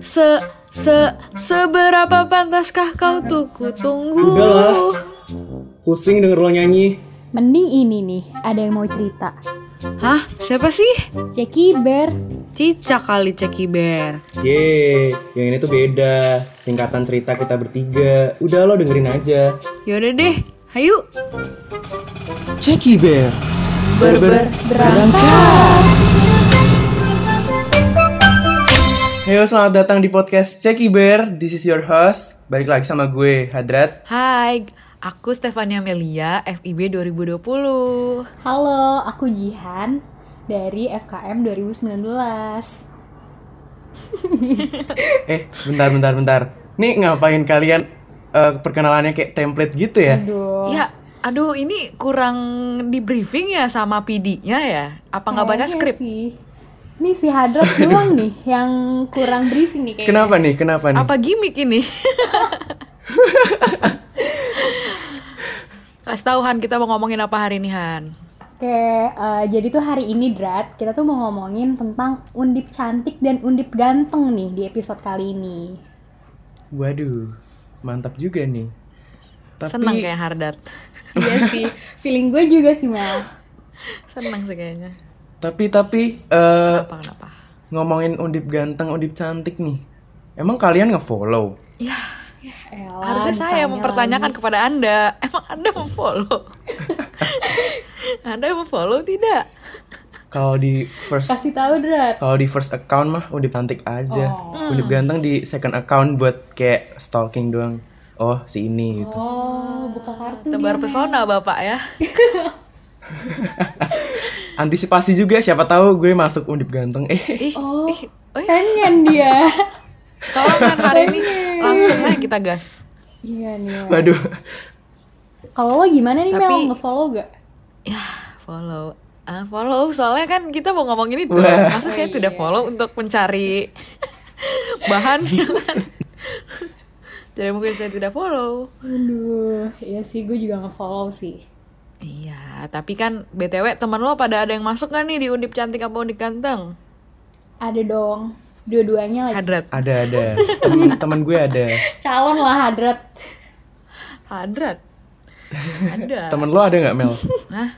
Se se seberapa pantaskah kau tuh kutunggu? Udahlah. Pusing denger lo nyanyi. Mending ini nih, ada yang mau cerita. Hah? Siapa sih? Jackie Bear. Cica kali Ceki Bear. Yeay, yang ini tuh beda. Singkatan cerita kita bertiga. Udah lo dengerin aja. Yaudah deh, hayu. Jackie Bear. Berber Berangkat. Halo, selamat datang di podcast Jackie Bear. This is your host. Balik lagi sama gue, Hadrat. Hai, aku Stefania Melia, FIB 2020. Halo, aku Jihan dari FKM 2019. Eh, bentar, bentar, bentar. Nih ngapain kalian eh, perkenalannya kayak template gitu ya? Aduh. Ya, aduh ini kurang di briefing ya sama PD-nya ya? Apa nggak baca kayaknya skrip? Sih. Nih si Hadrat doang nih yang kurang briefing nih kayaknya. Kenapa nih? Kenapa nih? Apa gimmick ini? Kasih tahu Han, kita mau ngomongin apa hari ini Han? Oke, eh, jadi tuh hari ini Drat, kita tuh mau ngomongin tentang undip cantik dan undip ganteng nih di episode kali ini. Waduh, mantap juga nih. Tapi Seneng kayak Hardat. iya sih, feeling gue juga sih Mel. Seneng sih kayaknya. Tapi tapi eh, Apa kenapa? ngomongin undip ganteng, undip cantik nih. Emang kalian nge-follow? Ya, Elah, harusnya saya ditanya mempertanyakan lagi. kepada Anda. Emang Anda memfollow? anda memfollow tidak? Kalau di first Kasih tahu Drat. kalau di first account mah undip cantik aja. Oh. Undip ganteng di second account buat kayak stalking doang. Oh, si ini gitu. Oh, buka kartu Tebar pesona Bapak ya. Antisipasi juga siapa tahu gue masuk undip ganteng. Eh, Ih, Oh, ih, ih, pengen dia. tolong kan hari ini langsung aja kita gas. iya nih. Mel. waduh. Kalau lo gimana nih Mel? Tapi- Nge-follow gak? Ya, follow. Ah, follow soalnya kan kita mau ngomongin itu. Wah. Masa saya tidak follow untuk mencari bahan Jadi mungkin saya tidak follow. Aduh, iya sih gue juga nge-follow sih. Iya, tapi kan BTW teman lo pada ada yang masuk kan nih di Undip Cantik apa Undip Ganteng? Ada dong. Dua-duanya lagi. Hadrat. Ada ada. Temen, temen gue ada. Calon lah Hadrat. Hadrat. Ada. Temen lo ada nggak Mel? Hah?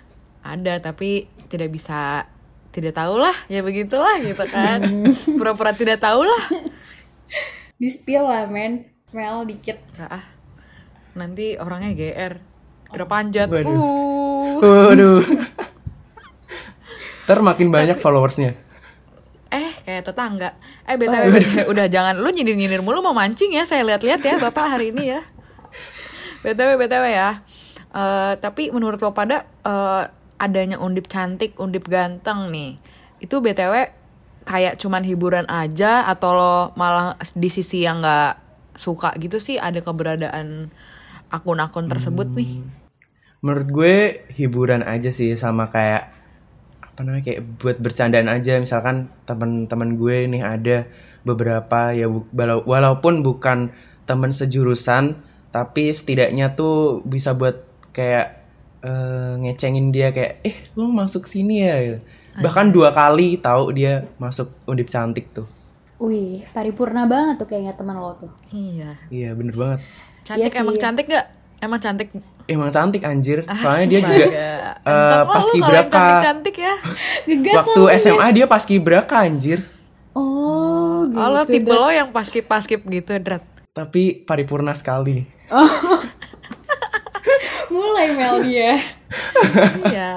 Ada, tapi tidak bisa tidak tahu lah, ya begitulah gitu kan. Pura-pura tidak tahu lah. Di spill lah men. Mel dikit. Ah. Nanti orangnya GR. Kira panjat. Waduh. Uh. Waduh. Ntar makin banyak followersnya. Eh, kayak tetangga. Eh, BTW, BTW, udah jangan lu nyindir-nyindir mulu mau mancing ya. Saya lihat-lihat ya Bapak hari ini ya. BTW, BTW ya. Eh, tapi menurut lo pada eh, adanya undip cantik, undip ganteng nih. Itu BTW kayak cuman hiburan aja atau lo malah di sisi yang nggak suka gitu sih ada keberadaan akun-akun tersebut nih. Menurut gue hiburan aja sih sama kayak apa namanya kayak buat bercandaan aja misalkan teman-teman gue nih ada beberapa ya walaupun bukan teman sejurusan tapi setidaknya tuh bisa buat kayak eh, ngecengin dia kayak eh lu masuk sini ya gitu. bahkan dua kali tahu dia masuk undip cantik tuh Wih, paripurna banget tuh kayaknya teman lo tuh. Iya. iya bener banget Cantik Iya emang cantik gak? Emang cantik. emang cantik anjir Ah, soalnya dia juga Astaga. eh, Enteng lo pas lu kalau yang kibraka cantik-cantik ya. Ngegas waktu SMA dia pas kibraka anjir Oh, gitu. Oh lo tipe Drat. lo yang paskip-paskip gitu, Drat. tapi paripurna sekali Mulai Mel dia. Iya.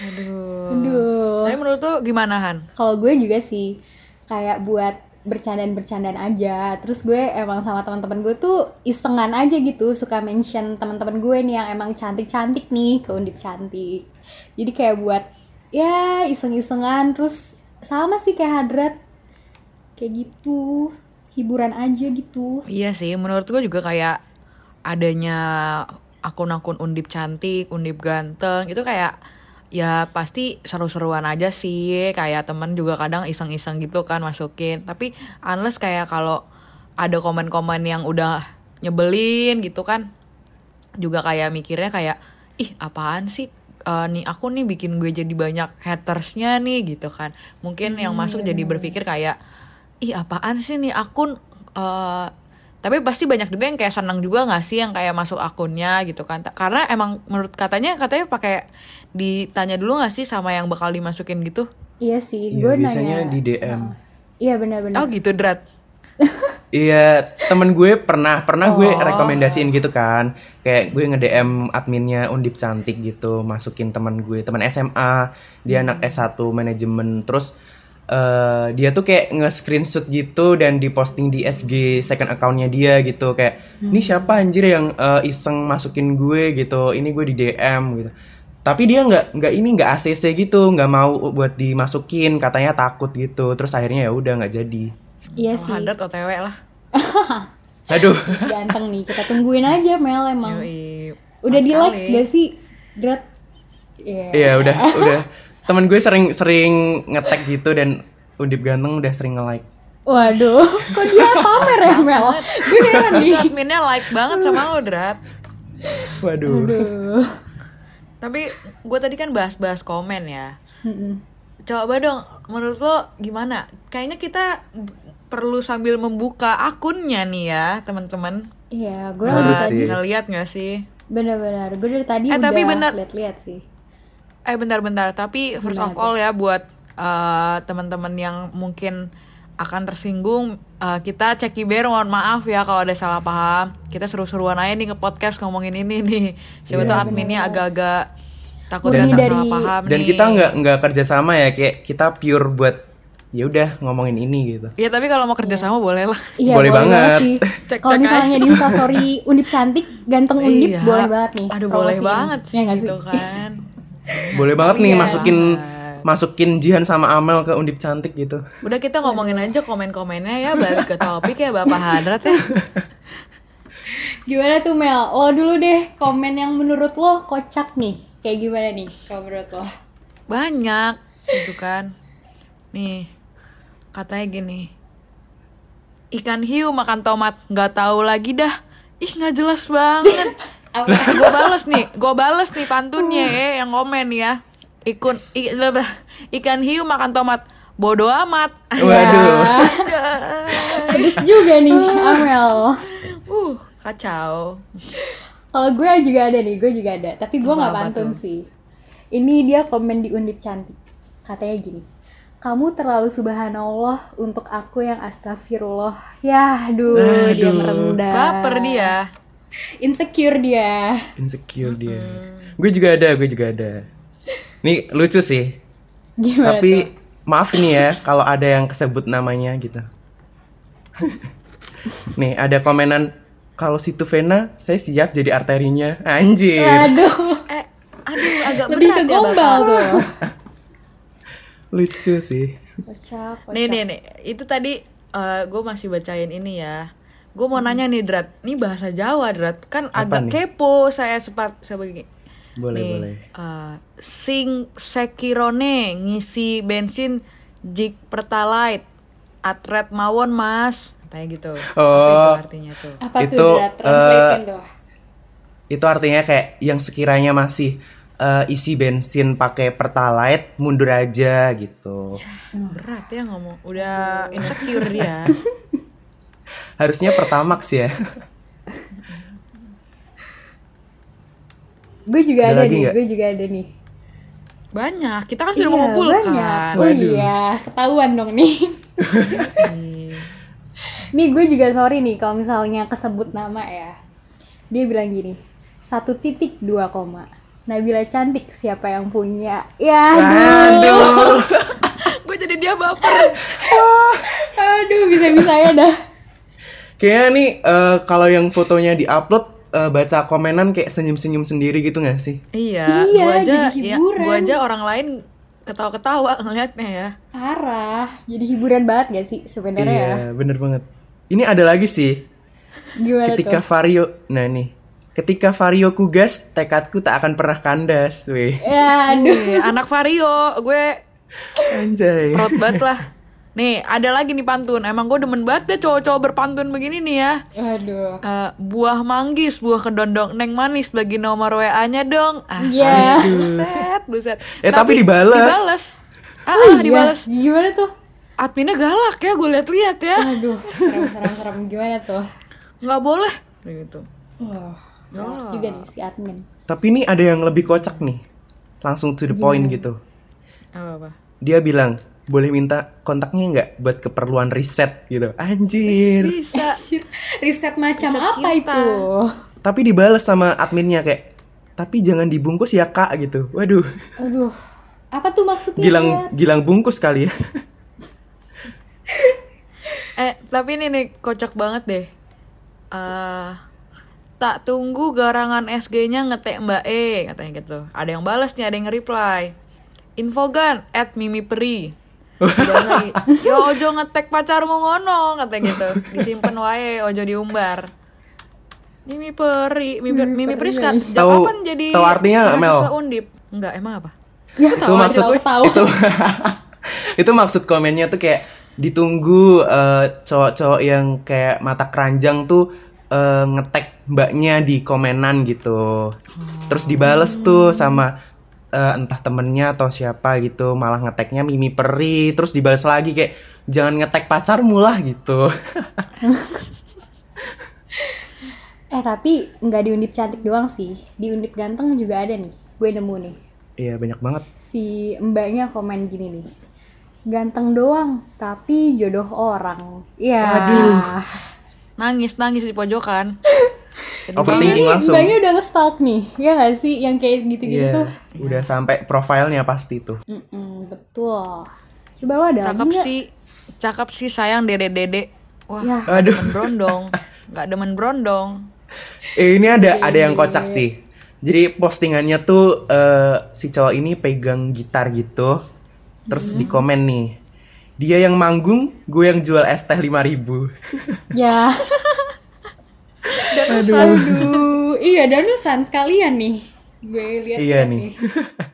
Aduh. Aduh. Tapi menurut tuh gimana Han? Kalau gue juga sih kayak buat bercandaan-bercandaan aja. Terus gue emang sama teman-teman gue tuh isengan aja gitu, suka mention teman-teman gue nih yang emang cantik-cantik nih ke Undip Cantik. Jadi kayak buat ya iseng-isengan terus sama sih kayak Hadrat. Kayak gitu. Hiburan aja gitu. Iya sih, menurut gue juga kayak adanya akun-akun undip cantik, undip ganteng, itu kayak ya pasti seru-seruan aja sih. Kayak temen juga kadang iseng-iseng gitu kan masukin. Tapi unless kayak kalau ada komen-komen yang udah nyebelin gitu kan, juga kayak mikirnya kayak ih apaan sih eh, nih aku nih bikin gue jadi banyak hatersnya nih gitu kan mungkin yang masuk jadi berpikir kayak ih apaan sih nih akun eh tapi pasti banyak juga yang kayak senang juga nggak sih yang kayak masuk akunnya gitu kan karena emang menurut katanya katanya pakai ditanya dulu nggak sih sama yang bakal dimasukin gitu Iya sih, Iya, gue biasanya nanya. di DM. Iya benar-benar. oh gitu drat Iya, temen gue pernah pernah gue Oh. rekomendasiin gitu kan. Kayak gue nge-DM adminnya Undip Cantik gitu, masukin teman gue, teman SMA, dia anak S1 manajemen. Terus eh, dia tuh kayak nge-screenshot gitu dan diposting di SG second accountnya dia gitu kayak ini siapa anjir yang eh, iseng masukin gue gitu. Ini gue di DM gitu. Tapi dia nggak nggak ini nggak ACC gitu, nggak mau buat dimasukin, katanya takut gitu. Terus akhirnya ya udah nggak jadi. Iya sih. Hadrat otw lah Aduh. Ganteng nih, kita tungguin aja Mel emang. Yoi. Udah di likes sekali. gak sih? Drat. Iya. Iya udah udah temen gue sering sering ngetek gitu dan Undip ganteng udah sering nge-like. Waduh, kok dia pamer ya Mel? Gue heran nih. adminnya like banget sama lo Drat Waduh. Aduh. Tapi gue tadi kan bahas-bahas komen ya Mm-mm. Coba dong, menurut lo gimana? Kayaknya kita perlu sambil membuka akunnya nih ya teman-teman Iya, gue Harus. Ngeliat gak sih? bener-bener. Gue dari tadi Eh, udah tapi bener. liat-liat sih. Eh bentar-bentar, tapi first of all ya buat eh, teman-teman yang mungkin akan tersinggung eh, kita cekiber mohon maaf ya kalau ada salah paham kita seru-seruan aja nih nge-podcast ngomongin ini nih siapa tuh adminnya agak-agak takut datang dari- salah paham Dan nih kita nggak nggak kerja sama ya kayak kita pure buat ya udah ngomongin ini gitu. Iya tapi kalau mau kerja sama boleh lah Iya, Boleh boleh, banget. banget. sih. Kalau misalnya di Instastory Undip cantik, ganteng Undip, Iya. boleh banget nih. Aduh boleh banget sih Iya nggak gitu kan Boleh banget nih Iya. masukin masukin Jihan sama Amel ke Undip cantik gitu. Udah kita ngomongin aja komen-komennya ya balik ke topik ya Bapak Hadrat ya Gimana tuh Mel? Lo dulu deh komen yang menurut lo kocak nih. Kayak gimana nih kalau menurut lo? banyak gitu kan nih katanya gini ikan hiu makan tomat nggak tahu lagi dah ih nggak jelas banget gue bales nih gue bales nih pantunnya ya yang komen ya ikun i, lebah, ikan hiu makan tomat bodoh amat Waduh. Pedes juga nih Amel. uh kacau Kalau gue juga ada nih, gue juga ada. Tapi gue nggak pantun tuh? sih. Ini dia komen di Undip cantik. Katanya gini. Kamu terlalu subhanallah untuk aku yang astagfirullah. Ya, aduh, dia merendah. baper dia Insecure dia. Insecure dia. Gue juga ada, gue juga ada. Nih lucu sih. Gimana Tapi tuh? maaf nih ya kalau ada yang kesebut namanya gitu. nih ada komenan kalau situ vena saya siap jadi arterinya. Anjir. Aduh, eh aduh agak lebih ke berat ya gombal tuh. Lucu sih. Kocak, kocak. Nih nih nih, itu tadi gue masih bacain ini ya. Gue mau nanya nih Drat, ini bahasa Jawa Drat, kan agak nih? kepo saya sepat sebagai Boleh, nih, boleh. eh, sing sekirone ngisi bensin jik pertalite atret mawon mas, kayak gitu. Apa Oh. itu artinya tuh? Apa Itu, tuh, Drat? Translatein tuh. Itu artinya kayak yang sekiranya masih eh, isi bensin pakai pertalite mundur aja gitu. Berat ya ngomong, udah insecure dia. Harusnya pertamax ya. Gue juga Ada ada, nih, gue juga ada nih. Banyak, kita kan sudah Iya, mengumpulkan. banyak. Oh Waduh. iya, ketahuan dong nih. Ih. nih gue juga sorry nih kalau misalnya kesebut nama ya. Dia bilang gini, satu titik dua koma. Nabila cantik siapa yang punya? Ya aduh, Aduh. Gue jadi dia baper. aduh bisa-bisa ya dah. Kayaknya nih eh, kalau yang fotonya diupload eh, baca komenan kayak senyum-senyum sendiri gitu gak sih? Iya, Iya, gua aja jadi ya, hiburan. gua aja orang lain ketawa-ketawa ngeliatnya ya. Parah, jadi hiburan banget gak sih sebenarnya ya? Iya, bener banget. Ini ada lagi sih. Gimana Ketika tuh? Vario, nah nih. Ketika Vario kugas, tekadku tak akan pernah kandas, weh. Ya aduh. Anak Vario, gue Anjay. proud banget lah. Nih, ada lagi nih pantun. Emang gue demen banget deh cowok-cowok berpantun begini nih ya. Aduh. Eh, buah manggis, buah kedondong, neng manis bagi nomor WA-nya dong. Ah, Iya. buset, buset. Eh, tapi dibales. Dibales. Ah, Oh ah, iya, dibales. Gimana tuh? Adminnya galak ya, gue liat-liat ya. Aduh, serem-serem-serem gimana tuh? Nggak boleh. Gitu. Wah, galak juga nih si admin. Tapi ini ada yang lebih kocak nih. Langsung to the point gitu. Apa-apa? Dia bilang, boleh minta kontaknya nggak buat keperluan riset gitu. Anjir. Bisa. Riset macam Riset apa cinta. itu? Tapi dibales sama adminnya kayak, tapi jangan dibungkus ya kak gitu. Waduh, Aduh, apa tuh maksudnya? gilang Kat? gilang bungkus kali ya. Eh, tapi ini nih kocak banget deh. eh tak tunggu garangan SG-nya ngetek Mbak E, katanya gitu. Ada yang balas nih, ada yang reply. Infogan at Mimi Peri. Yo ojo ngetek pacarmu ngono, katanya gitu. Disimpan wae, ojo diumbar. Mimi Peri, Mimi, Mimi Peri sekarang sejak Tahu- kapan jadi tahu artinya nggak, Mel? Undip? Enggak, emang apa? Ya, itu maksud tahu, tahu. itu itu maksud komennya tuh kayak ditunggu eh, cowok-cowok yang kayak mata keranjang tuh eh, ngetek mbaknya di komenan gitu terus dibales tuh sama eh, entah temennya atau siapa gitu malah ngeteknya Mimi Peri terus dibales lagi kayak jangan ngetek pacarmu lah gitu Eh tapi nggak di undip cantik doang sih, di undip ganteng juga ada nih. Gue nemu nih. iya banyak banget Si mbaknya komen gini nih. Ganteng doang, tapi jodoh orang. Iya. Nangis, nangis di pojokan. overthinking Ini langsung mbaknya udah nge-stalk nih, ya nggak sih? Yang kayak gitu-gitu Iya, tuh. udah sampai profilnya pasti tuh Mm-mm, betul. Coba lo ada Cakep sih, cakep sih sayang dede-dede. Wah, Ya. aduh demen brondong. Nggak demen brondong. Eh, ini ada ada yang kocak sih. Jadi postingannya tuh eh, si cowok ini pegang gitar gitu. Terus di komen nih. Dia yang manggung, gue yang jual es teh 5000 Ya. Dan Aduh, iya danusan sekalian nih. Gue lihat Iya nih.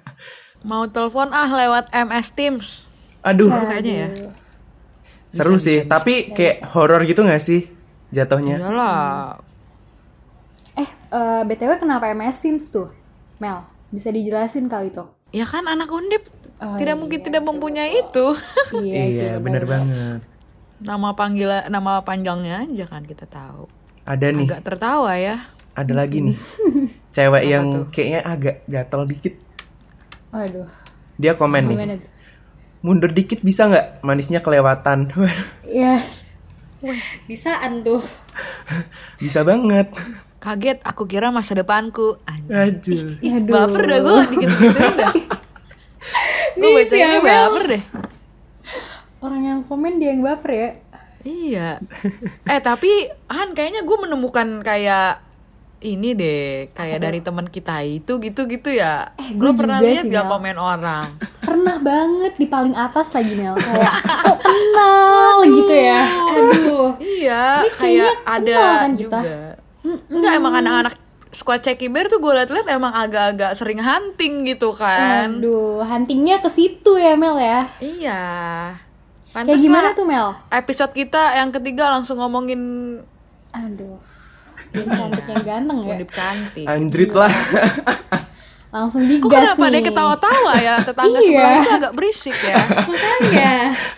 mau telepon ah lewat MS Teams. Aduh, Kayaknya ya. seru sih. Tapi kayak horor gitu gak sih jatuhnya? Iyalah. Eh, eh, BTW kenapa MS Sims tuh? Mel, bisa dijelasin kali tuh. Ya kan anak undip Oh, tidak mungkin tidak mempunyai itu. Iya, sih, Iya, bener banget. nama panggilan nama panjangnya aja kan kita tahu. Ada nih, Agak tertawa ya. ada lagi nih. Cewek yang kayaknya agak gatel dikit. Waduh, Dia komen nih. tuh? Mundur dikit bisa nggak? Manisnya kelewatan. Waduh, Iya. Bisaan tuh. bisa banget. Kaget, aku kira masa depanku. Anjir. Aduh. Ih, Aduh. baper dah gue dikit-dikit dah. Gue Nih, baca ini baper deh. Orang yang komen dia yang baper ya. Iya. Eh tapi Han kayaknya gue menemukan kayak ini deh, kayak dari teman kita itu gitu-gitu ya. Eh, gue pernah lihat gak Mel. komen orang? Pernah banget di paling atas lagi Mel. Kayak, kok kenal gitu ya. Aduh. Iya, Ini kayak ada kan kita? juga. Enggak emang anak-anak squad Ceki Bear tuh gue liat-liat emang agak-agak sering hunting gitu kan. Aduh, huntingnya ke situ ya Mel ya. Iya. Kayak Pantes gimana lah tuh Mel? episode kita yang ketiga langsung ngomongin Aduh. Yang cantik yang ganteng ya. undip cantik. Anjrit lah. Langsung Kok digas kenapa nih. dia ketawa-tawa ya? Tetangga Iya. sebelah itu agak berisik ya. Makanya.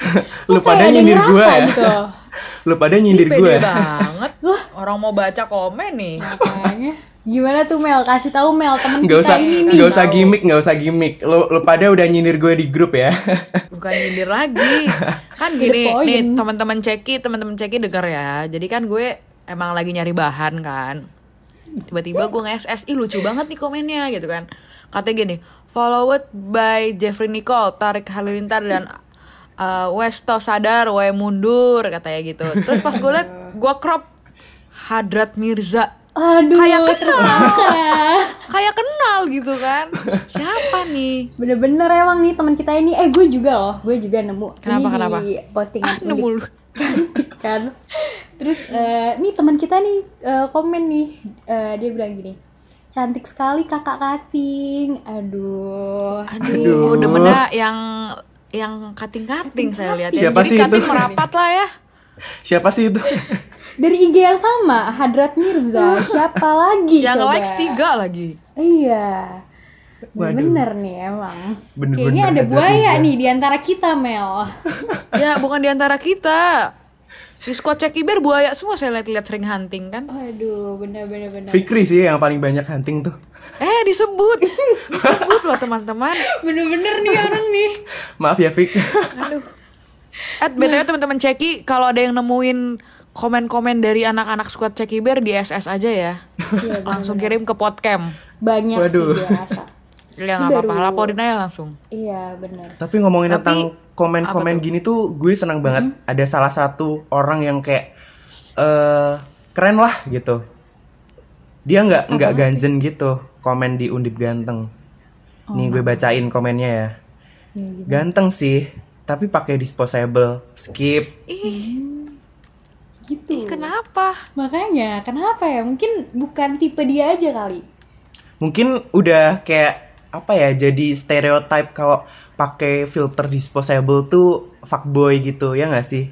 Lu Kok pada nyindir gue ya? gitu. Lu pada nyindir gue. banget. Orang mau baca komen nih. Makanya. Gimana tuh Mel? Kasih tahu Mel temen Nggak kita usah, ini nih. nggak usah gimmick, nggak usah gimmick. Lu, lu pada udah nyindir gue di grup ya. Bukan nyindir lagi. Kan gini, nih teman-teman Ceki, teman-teman Ceki denger ya. Jadi kan gue emang lagi nyari bahan kan. Tiba-tiba gue nge-SS, ih lucu banget nih komennya gitu kan. Katanya gini, followed by Jeffrey Nicole, Tarik Halilintar dan uh, Westo Sadar, Wae mundur katanya gitu. Terus pas gue liat, gue crop Hadrat Mirza Aduh, Kayak kenal. kayak kenal gitu kan siapa nih Bener-bener emang nih teman kita ini. Eh gue juga loh, gue juga nemu. Kenapa, ini kenapa? Di postingan Ah, nemu. Cantik kan. Terus eh, nih teman kita nih eh, komen nih, Eh, dia bilang gini. Cantik sekali kakak kating. Aduh. aduh demennya yang yang kating-kating saya lihat ya. Siapa Jadi sih kating itu? merapat lah ya. Siapa sih itu? Dari IG yang sama, Hadrat Mirza. Siapa lagi Yang coba? likes tiga lagi. Iya. Waduh. Bener nih emang. Bener-bener Kayaknya ada buaya nih di antara kita, Mel. Ya bukan di antara kita. Di squad cekiber buaya semua saya lihat-lihat sering hunting kan. Aduh, bener-bener bener. Fikri sih yang paling banyak hunting tuh. Eh disebut, disebut loh teman-teman. Bener-bener nih orang nih. Maaf ya Fik. Aduh. At btw teman-teman ceki kalau ada yang nemuin komen-komen dari anak-anak squad cekiber di SS aja ya. Iya, Langsung kirim ke podcast. Banyak Waduh. sih biasa. Ya nggak apa-apa, laporin aja langsung. Iya, bener. Tapi ngomongin Tapi, tentang komen-komen gini tuh gue senang banget. Ada salah satu orang yang kayak eh keren lah gitu. Dia nggak nggak ganjen gitu komen di Undip Ganteng. Nih gue bacain komennya ya. Iya, gitu. Ganteng sih, tapi pakai disposable. Skip. Gitu. Ih, kenapa? Makanya, kenapa ya? Mungkin bukan tipe dia aja kali. Mungkin udah kayak apa ya jadi stereotype kalau pakai filter disposable tuh fuckboy gitu ya nggak sih?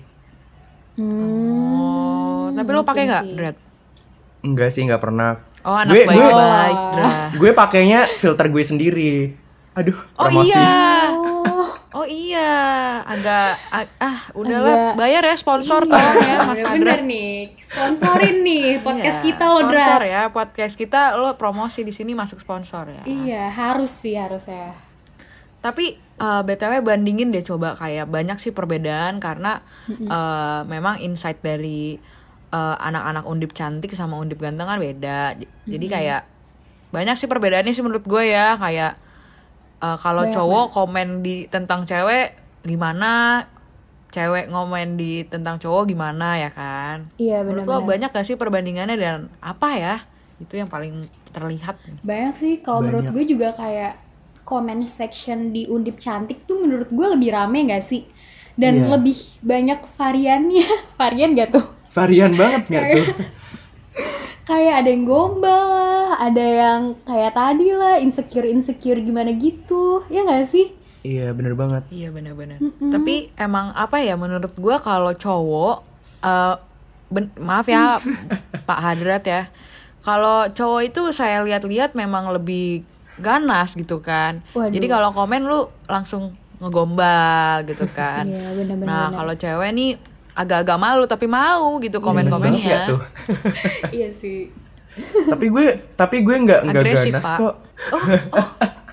Hmm. Oh, tapi lo pakai nggak. Drat? Enggak sih nggak pernah. Oh, anak gue, gue, baik-baik, Drat. gue pakainya filter gue sendiri. Aduh, Oh promosi. iya. Oh, iya, agak ah, ah, udahlah Agak- bayar ya sponsor tolong ya Mas bener Hadrat. nih. Sponsorin nih podcast Iya, kita lo, sponsor Dra. ya podcast kita lo promosi di sini masuk sponsor ya. Iya, harus sih harusnya. Tapi eh, btw bandingin deh coba kayak banyak sih perbedaan karena eh, memang insight dari eh, anak-anak undip cantik sama undip ganteng kan beda. Jadi kayak banyak sih perbedaannya sih menurut gue ya kayak eh, kalau cowok komen di tentang cewek gimana, cewek ngomen di tentang cowok gimana ya kan? Iya, Menurut lo banyak gak sih perbandingannya dan apa ya? Itu yang paling terlihat. Banyak sih kalau menurut gue juga kayak comment section di Undip Cantik tuh menurut gue lebih rame gak sih? Dan Iya. lebih banyak variannya. Varian gak tuh? Varian banget nggak tuh? kayak ada yang gombal lah, ada yang kayak tadi lah, insecure-insecure gimana gitu. Ya gak sih? iya bener banget. Iya benar-benar. Tapi emang apa ya menurut gua kalau cowok eh, ben- maaf ya Pak Hadrat ya. Kalau cowok itu saya lihat-lihat memang lebih ganas gitu kan. Waduh. Jadi kalau komen lu langsung ngegombal gitu kan. Iya, benar-benar. Nah, kalau cewek nih agak-agak malu tapi mau gitu banget komen-komennya. iya sih. tapi gue tapi gue nggak nggak ganas Pak. kok. Oh, oh,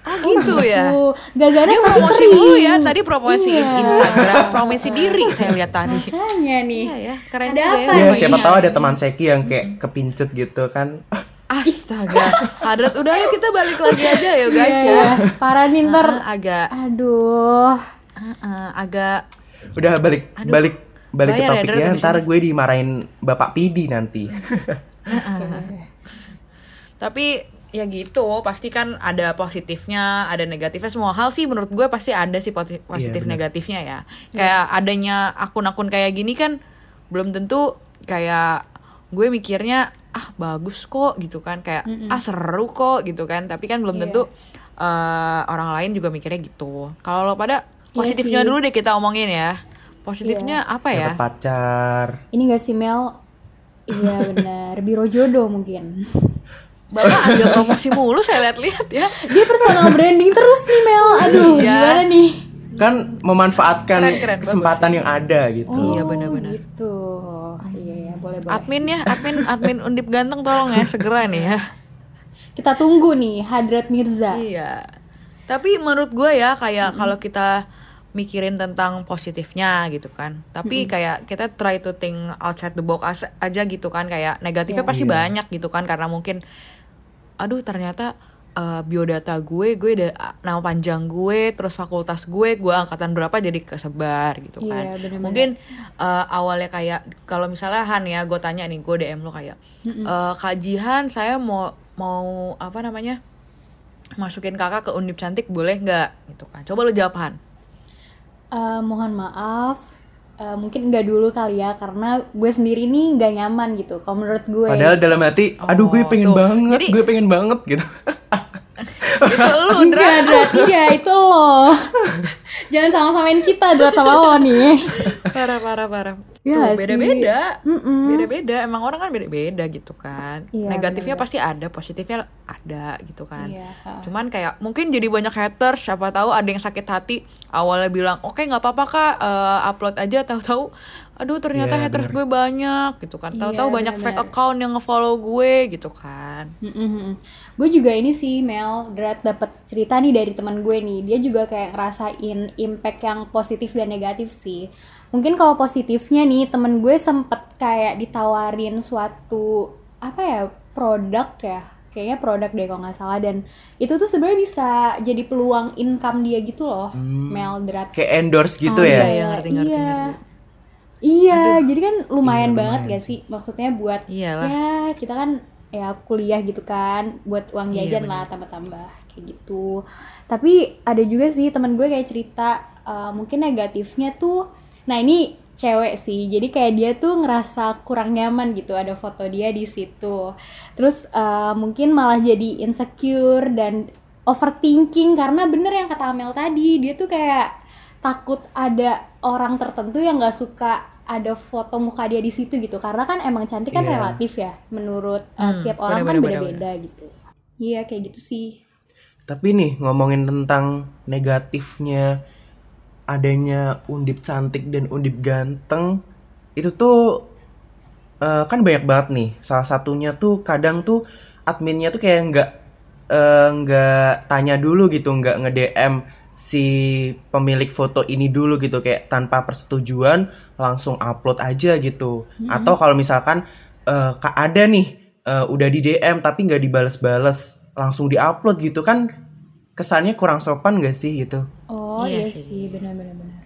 oh gitu ya. Tuh, gak ganas Dia promosi sering. dulu ya, tadi promosi Iya. Instagram, promosi diri saya lihat tadi. Makanya nih. Iya ya, keren Ada juga apa ya. Ya siapa tahu ada teman ceki yang kayak kepincut gitu kan. Astaga, Hadrat udah yuk kita balik lagi aja ya guys Iya, ya. parah nih ntar. Ah, agak Aduh. ah, ah, agak Udah balik balik balik ke Bayar ya, topik ya, abis ntar gue dimarahin Bapak Pidi nanti. tapi ya gitu, pasti kan ada positifnya, ada negatifnya. Semua hal sih menurut gue pasti ada sih poti- positif benar. negatifnya ya. Kayak adanya akun-akun kayak gini kan belum tentu kayak gue mikirnya ah bagus kok gitu kan. Kayak ah seru kok gitu kan. Tapi kan belum tentu eh, orang lain juga mikirnya gitu. Kalau lo pada positifnya sih. dulu deh kita omongin ya positifnya apa ya Dapet pacar. Ini gak sih Mel? Iya benar, biro jodoh mungkin. Bapak agak promosi mulu saya lihat-lihat ya. Dia personal branding terus nih Mel. Aduh, Iya. gimana nih? Kan memanfaatkan Keren, keren, kesempatan yang ada gitu. Iya benar-benar. Gitu. Iya, iya, boleh boleh. Admin ya, admin admin Undip ganteng tolong ya segera nih ya. Kita tunggu nih Hadrat Mirza. Iya. Tapi menurut gue ya kayak kalau kita mikirin tentang positifnya gitu kan. Tapi kayak kita try to think outside the box as- aja gitu kan kayak negatifnya pasti banyak gitu kan karena mungkin aduh ternyata uh, biodata gue, gue ada nama panjang gue, terus fakultas gue, gue angkatan berapa jadi kesebar gitu kan. Iya, bener-bener. Mungkin uh, awalnya kayak kalau misalnya Han ya, gue tanya nih, gue DM lo kayak, "Eh, Kak Jihan, saya mau mau apa namanya masukin kakak ke Undip Cantik boleh nggak? Gitu kan. Coba lo jawab Han. Eh, mohon maaf, eh, mungkin nggak dulu kali ya karena gue sendiri nih nggak nyaman gitu. Kalau menurut gue. Padahal dalam hati, aduh gue Oh, pengen tuh. banget, Jadi- gue pengen banget gitu. Itu lu, Dra. Enggak, berarti ya itu loh. Jangan sama-samain kita Drat sama lo nih. parah parah parah Iya Tuh, sih. beda-beda Mm-mm. beda-beda emang orang kan beda-beda gitu kan Iya, negatifnya bener-bener. pasti ada positifnya ada gitu kan Iya, cuman kayak mungkin jadi banyak haters siapa tahu ada yang sakit hati awalnya bilang oke nggak apa-apa kak eh, upload aja tahu-tahu aduh ternyata Iya, haters bener. gue banyak gitu kan tahu-tahu Iya, banyak fake bener-bener. account yang ngefollow gue gitu kan Gue juga ini sih Mel, dapet cerita nih dari teman gue nih. Dia juga kayak ngerasain impact yang positif dan negatif sih. Mungkin kalau positifnya nih temen gue sempet kayak ditawarin suatu apa ya produk ya kayaknya produk deh kalau nggak salah dan itu tuh sebenarnya bisa jadi peluang income dia gitu loh Mel Drat Kayak endorse gitu Oh, ya. iya, iya, ngerti, ngerti, iya. ngerti. Iya, jadi kan lumayan Iya, banget lumayan gak sih? Maksudnya buat Iyalah. ya kita kan ya kuliah gitu kan, buat uang Iya, jajan lah tambah-tambah kayak gitu. Tapi ada juga sih teman gue kayak cerita uh, mungkin negatifnya tuh, nah ini cewek sih, jadi kayak dia tuh ngerasa kurang nyaman gitu ada foto dia di situ. Terus uh, mungkin malah jadi insecure dan overthinking karena bener yang kata Amel tadi, dia tuh kayak takut ada orang tertentu yang nggak suka ada foto muka dia di situ gitu. Karena kan emang cantik kan Iya. relatif ya menurut uh, Hmm, setiap orang kan bener-bener, beda-beda gitu. Iya kayak gitu sih. Tapi nih ngomongin tentang negatifnya adanya undip cantik dan undip ganteng itu tuh eh, kan banyak banget nih. Salah satunya tuh kadang tuh adminnya tuh kayak nggak eh, nggak tanya dulu gitu, nggak nge DM si pemilik foto ini dulu gitu kayak tanpa persetujuan langsung upload aja gitu. Atau kalau misalkan eh, kak ada nih eh, udah di DM tapi nggak dibales-bales langsung diupload gitu kan kesannya kurang sopan gak sih gitu? oh Iya iya, sih. sih benar-benar benar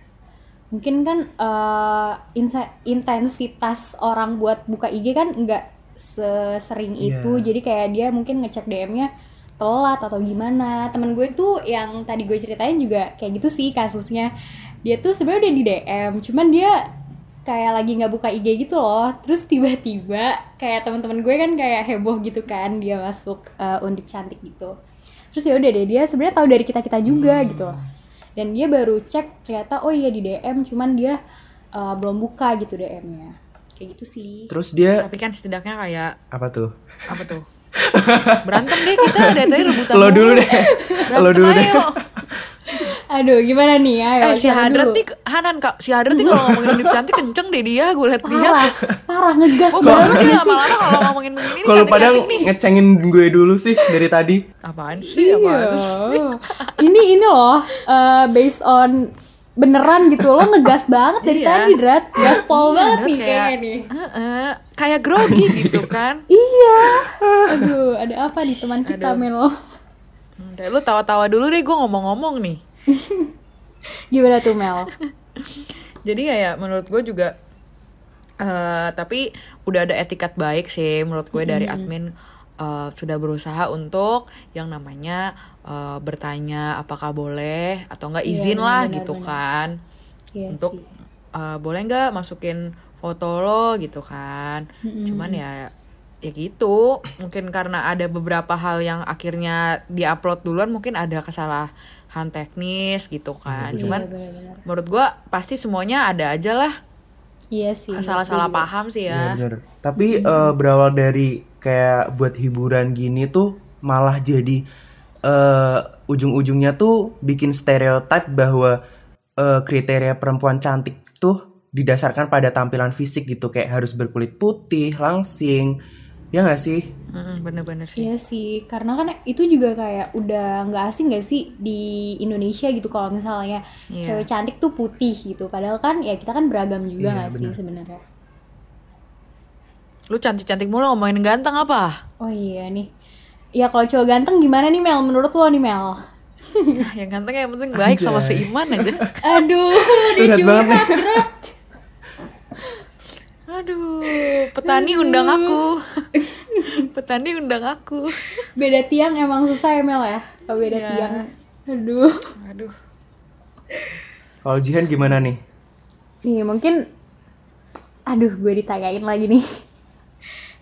mungkin kan eh, insa- intensitas orang buat buka IG kan nggak sesering Iya. itu jadi kayak dia mungkin ngecek DM-nya telat atau gimana. Temen gue tuh yang tadi gue ceritain juga kayak gitu sih kasusnya. Dia tuh sebenarnya udah di DM cuman dia kayak lagi nggak buka IG gitu loh. Terus tiba-tiba kayak teman-teman gue kan kayak heboh gitu kan dia masuk eh, undip cantik gitu. Terus ya udah deh dia sebenarnya tahu dari kita kita juga gitu. Dan dia baru cek ternyata oh iya di DM cuman dia eh, belum buka gitu DM-nya kayak gitu sih. Terus dia tapi kan setidaknya kayak apa tuh? apa tuh berantem deh kita dari tadi rebutan Lo dulu deh. Berantem Lo dulu deh. aduh gimana nih ayo eh si Hadrat nih Hanan kak. Si Hadrat nih kalau ngomongin undip cantik kenceng deh dia gue liat dia. Parah parah ngegas Oh banget ya ya sih lama-lama kalau ngomongin begini Kalau pada cantik-cantik nih. ngecengin gue dulu sih dari tadi. Apaan sih apaan sih? Oh. ini ini loh eh, based on beneran gitu. Lo ngegas banget dari Iya. tadi Drat. Gaspol Iya, banget nih kayak- kayaknya nih. Heeh, kayak grogi gitu kan? Iya. Aduh ada apa nih teman kita Mel? Hmm, Deh, lu tawa-tawa dulu deh gue ngomong-ngomong nih. Gimana tuh Mel? Jadi kayak menurut gue juga eh tapi udah ada etikat baik sih menurut gue dari admin eh, sudah berusaha untuk yang namanya eh, bertanya apakah boleh atau enggak Iya, izin lah benar, gitu benar. kan. Iya untuk sih. eh, boleh nggak masukin foto lo gitu kan. Cuman ya ya gitu. Mungkin karena ada beberapa hal yang akhirnya diupload duluan mungkin ada kesalahan teknis gitu kan. Cuman Iya, benar-benar. menurut gua pasti semuanya ada aja lah. Iya sih salah-salah paham sih Iya ya bener. Tapi eh, berawal dari kayak buat hiburan gini tuh malah jadi eh, ujung-ujungnya tuh bikin stereotip bahwa eh, kriteria perempuan cantik tuh didasarkan pada tampilan fisik gitu kayak harus berkulit putih, langsing. Ya nggak sih? Bener-bener sih Iya sih, karena kan itu juga kayak udah nggak asing gak sih di Indonesia gitu kalau misalnya Iya. cewek cantik tuh putih gitu. Padahal kan ya kita kan beragam juga Iya, nggak sih sebenarnya. lu cantik-cantik mulu ngomongin ganteng apa Oh iya nih. Ya kalau cowok ganteng gimana nih Mel? Menurut lo nih Mel? yang ganteng yang penting baik sama Anjay. seiman aja Aduh, Curhat aduh petani undang aku petani undang aku Beda tiang emang susah ya Mel ya? Kalau beda Iya. tiang. Aduh. aduh Kalau Jihan gimana nih? Nih mungkin aduh gue ditanyain lagi nih.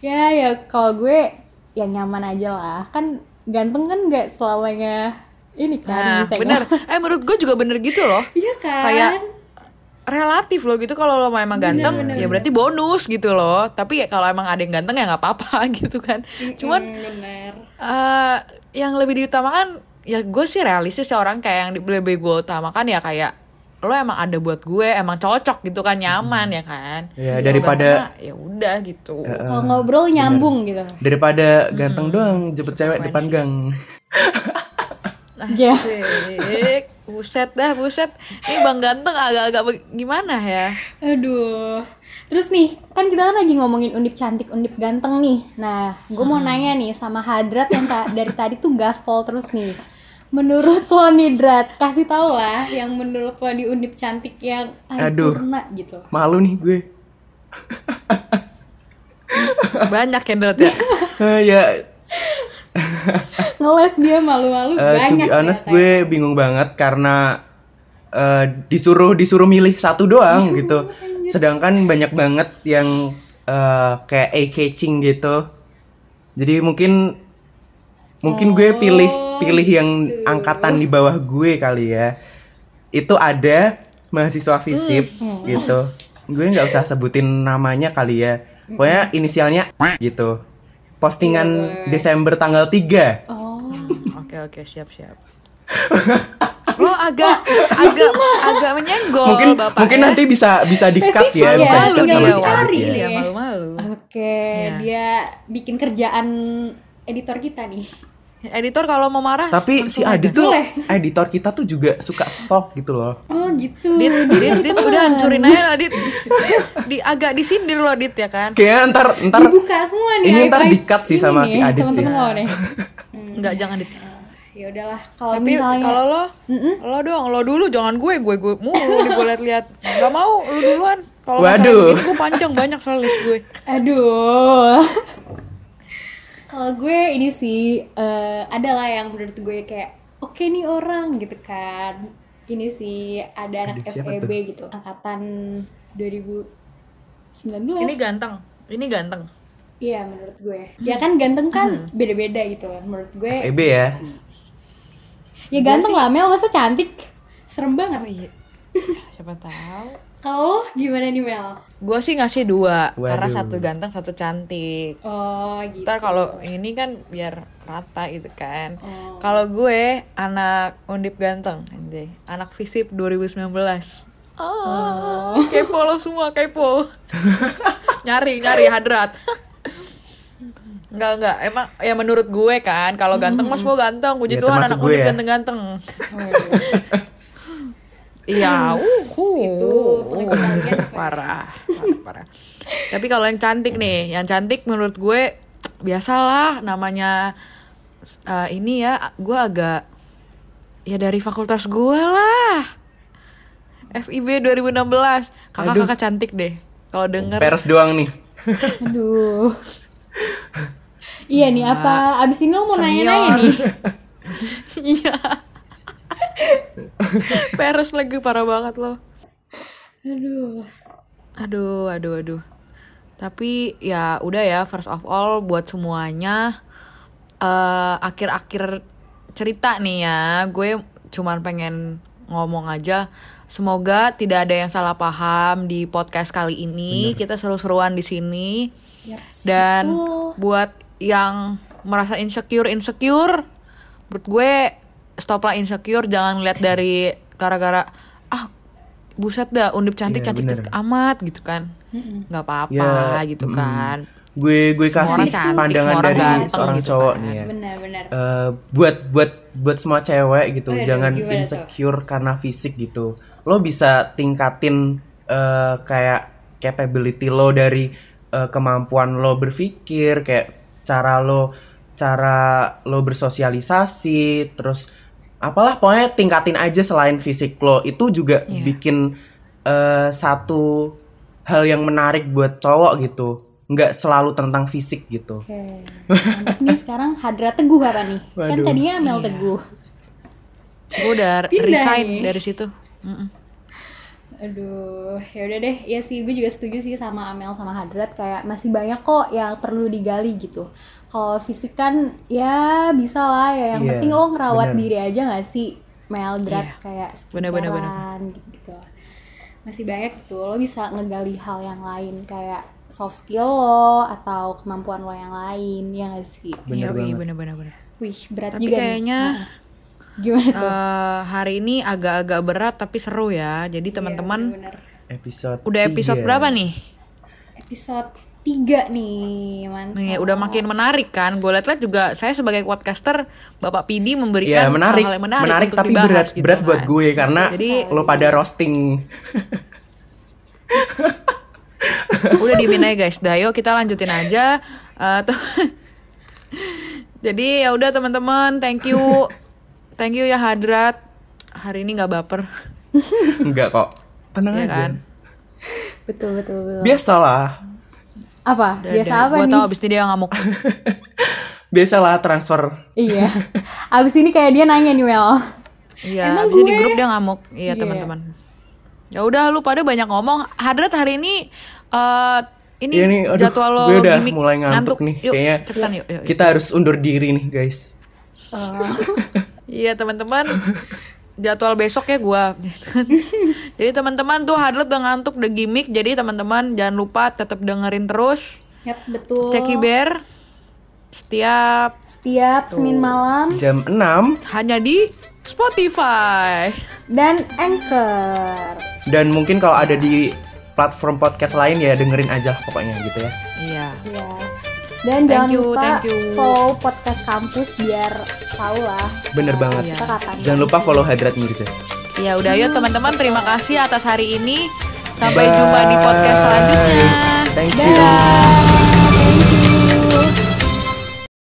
ya ya kalau gue yang nyaman aja lah. Kan ganteng kan nggak selamanya ini kan Nah, bisa bener. Eh menurut gue juga bener gitu loh. Iya kan? Kayak relatif loh gitu. Kalau lo emang ganteng ya berarti bonus gitu loh. Tapi ya kalau emang ada yang ganteng ya nggak apa-apa gitu kan. Cuman Hmm, bener. eh yang lebih diutamakan ya gue sih realistis ya orang kayak yang lebih gue utamakan ya kayak lo emang ada buat gue emang cocok gitu kan nyaman ya kan. Ya, daripada- ya udah gitu. Kalau ngobrol nyambung gitu. Daripada ganteng doang jemput cewek depan gang. Ya. Asik. Buset dah buset ini bang ganteng agak-agak gimana ya Aduh. Terus nih, kan kita kan lagi ngomongin undip cantik, undip ganteng nih. Nah, gue mau nanya nih sama Hadrat yang ta- dari tadi tuh gaspol terus nih. Menurut lo nih Drat, kasih tau lah yang menurut lo di undip cantik yang Aduh. paripurna gitu. Malu nih gue. banyak ya Drat ya ya Ngeles dia malu-malu eh, to banyak be honest ternyata. gue bingung banget karena eh, disuruh disuruh milih satu doang gitu. Sedangkan banyak banget yang eh, kayak eye catching gitu. Jadi mungkin mungkin gue pilih pilih yang angkatan di bawah gue kali ya. Itu ada mahasiswa FISIP gitu. Gue nggak usah sebutin namanya kali ya. Pokoknya inisialnya gitu. Postingan Desember tanggal 3. Oh, Oke oke siap siap. Lo agak agak agak menyenggol mungkin bapak mungkin ya. nanti bisa bisa dikat Spesifik ya, ya, bisa dikat sama bisa si Adit ya. Iya malu-malu. Oke, Iya. dia bikin kerjaan editor kita nih. Editor kalau mau marah. Tapi si. Adit tuh Boleh. editor kita tuh juga suka stok gitu loh. Oh gitu. Dit, dit, dit, udah hancurin aja lah Dit. Di agak disindir loh Dit ya kan. Kayaknya ntar ntar Dibuka semua nih. Ini ntar di-cut sih sama nih, si Adit sih. temen-temen lo nih. Enggak jangan Dit. Ya udahlah, kalau Tapi misalnya kalau lo, lo doang, lo dulu jangan gue, gue gue mulu nih gue liat-liat. Gak mau, lo duluan. Kalau begitu gue panjang banyak soal list gue. Aduh. Kalau gue ini sih eh, adalah yang menurut gue kayak oke nih orang gitu kan. Ini sih ada anak Adik FEB gitu, angkatan 2019. Ini ganteng, ini ganteng. Iya menurut gue. Ya kan ganteng kan beda-beda gitu kan. Menurut gue FEB ya. ya ganteng lah Mel masa cantik. Serem banget. Oh iya. Siapa tahu. Kalau lo gimana nih Mel? Gue sih ngasih dua, karena Waduh. satu ganteng, satu cantik. Oh gitu. Ntar kalau ini kan biar rata gitu kan. Oh. Kalau gue anak undip ganteng, anjay. anak visip 2019. Oh, kepo lo semua kepo. nyari nyari hadrat. Enggak enggak, emang ya menurut gue kan kalau ganteng mas mau ganteng, puji Ya, Tuhan anak gue undip ya. ganteng-ganteng. Iya, uh, Itu ya? parah, parah, parah. Tapi kalau yang cantik nih, yang cantik menurut gue biasalah namanya eh, ini ya, gue agak ya dari fakultas gue lah. FIB 2016, kakak-kakak cantik deh. Kalau denger Peres doang nih. Aduh. iya nih apa abis ini lo mau nanya-nanya nih? iya. Peres lagi parah banget loh. Aduh. Aduh, aduh, aduh. Tapi ya udah ya first of all buat semuanya eh akhir-akhir cerita nih ya, gue cuman pengen ngomong aja semoga tidak ada yang salah paham di podcast kali ini. Kita seru-seruan di sini. Yaps, Dan betul. buat yang merasa insecure insecure, menurut gue stoplah insecure jangan lihat dari gara-gara ah buset dah undip cantik Iya, cantik bener. amat gitu kan nggak apa-apa Ya, gitu mm. kan Gue gue Semua kasih cantik, pandangan dari ganteng seorang gitu cowok kan. nih ya. Benar-benar. Eh, buat buat buat semua cewek gitu Oh, iya, jangan gimana tuh? insecure karena fisik gitu lo bisa tingkatin eh, kayak capability lo dari eh, kemampuan lo berpikir kayak cara lo cara lo bersosialisasi terus apalah pokoknya tingkatin aja selain fisik lo itu juga Iya. bikin eh, satu hal yang menarik buat cowok gitu nggak selalu tentang fisik gitu Oke. Mantap nih sekarang Hadra Teguh apa nih? Kan Waduh. tadinya Mel Teguh. gue udah Pindah resign nih. dari situ Mm-mm. Aduh, ya udah deh. Ya sih, gue juga setuju sih sama Amel sama Hadrat kayak masih banyak kok yang perlu digali gitu. Kalau fisik kan ya bisa lah ya. Yang Iya, penting lo ngerawat bener. diri aja gak sih? Meldrat Iya, kayak bener, bener, bener. skincare-an gitu-gitu. Masih banyak gitu. Lo bisa ngegali hal yang lain kayak soft skill lo atau kemampuan lo yang lain ya gak sih? Bener Iya, banget. bener bener bener. Wih, berat Tapi juga kayaknya nih. Nah, Gimana tuh? eh, hari ini agak-agak berat tapi seru ya. Jadi Iya, teman-teman bener-bener. Episode udah episode tiga. berapa nih? Episode 3 nih, mantap. Nih, udah makin menarik kan. Gue liat-liat juga saya sebagai podcaster Bapak Pidi memberikan menarik, hal-hal yang menarik, menarik, untuk tapi dibahas berat, gitu berat buat kan. gue karena Jadi- lo pada roasting. Udah diemin aja guys. Dah, yuk kita lanjutin aja. Tuh. Jadi ya udah teman-teman, thank you. Thank you ya Hadrat. Hari ini nggak baper. Enggak kok, tenang Iya aja. kan? Betul, betul, betul. Biasalah, Apa? Biasa apa Gue nih? tau abis ini dia ngamuk. biasalah transfer. Iya. Abis ini kayak dia nanya nih Mel. Iya, Emang abis ini di gue? grup dia ngamuk. Iya Iya. teman-teman. Ya udah lu pada banyak ngomong. Hadrat hari ini eh ini Iya nih, aduh, jadwal lo gue udah gimmick mulai ngantuk, nih. Yuk, Kayaknya cepetan yuk, yuk, yuk. kita harus undur diri nih guys. Iya teman-teman. Jadwal besok ya gua. jadi teman-teman tuh Hadrat udah ngantuk udah gimmick. Jadi teman-teman jangan lupa tetap dengerin terus Yap, betul. Ceki Bear setiap Setiap Senin malam Jam 6 hanya di Spotify. dan Anchor. dan mungkin kalau ada di platform podcast lain ya dengerin aja pokoknya gitu ya. Iya. Iya. Dan Thank jangan you, lupa thank you. follow podcast kampus biar tahu lah. Bener banget. Kapan. Jangan lupa follow Hadrat Mirza. Ya udah yuk teman-teman terima kasih atas hari ini. Sampai Bye. jumpa di podcast selanjutnya. Thank you. Dadah.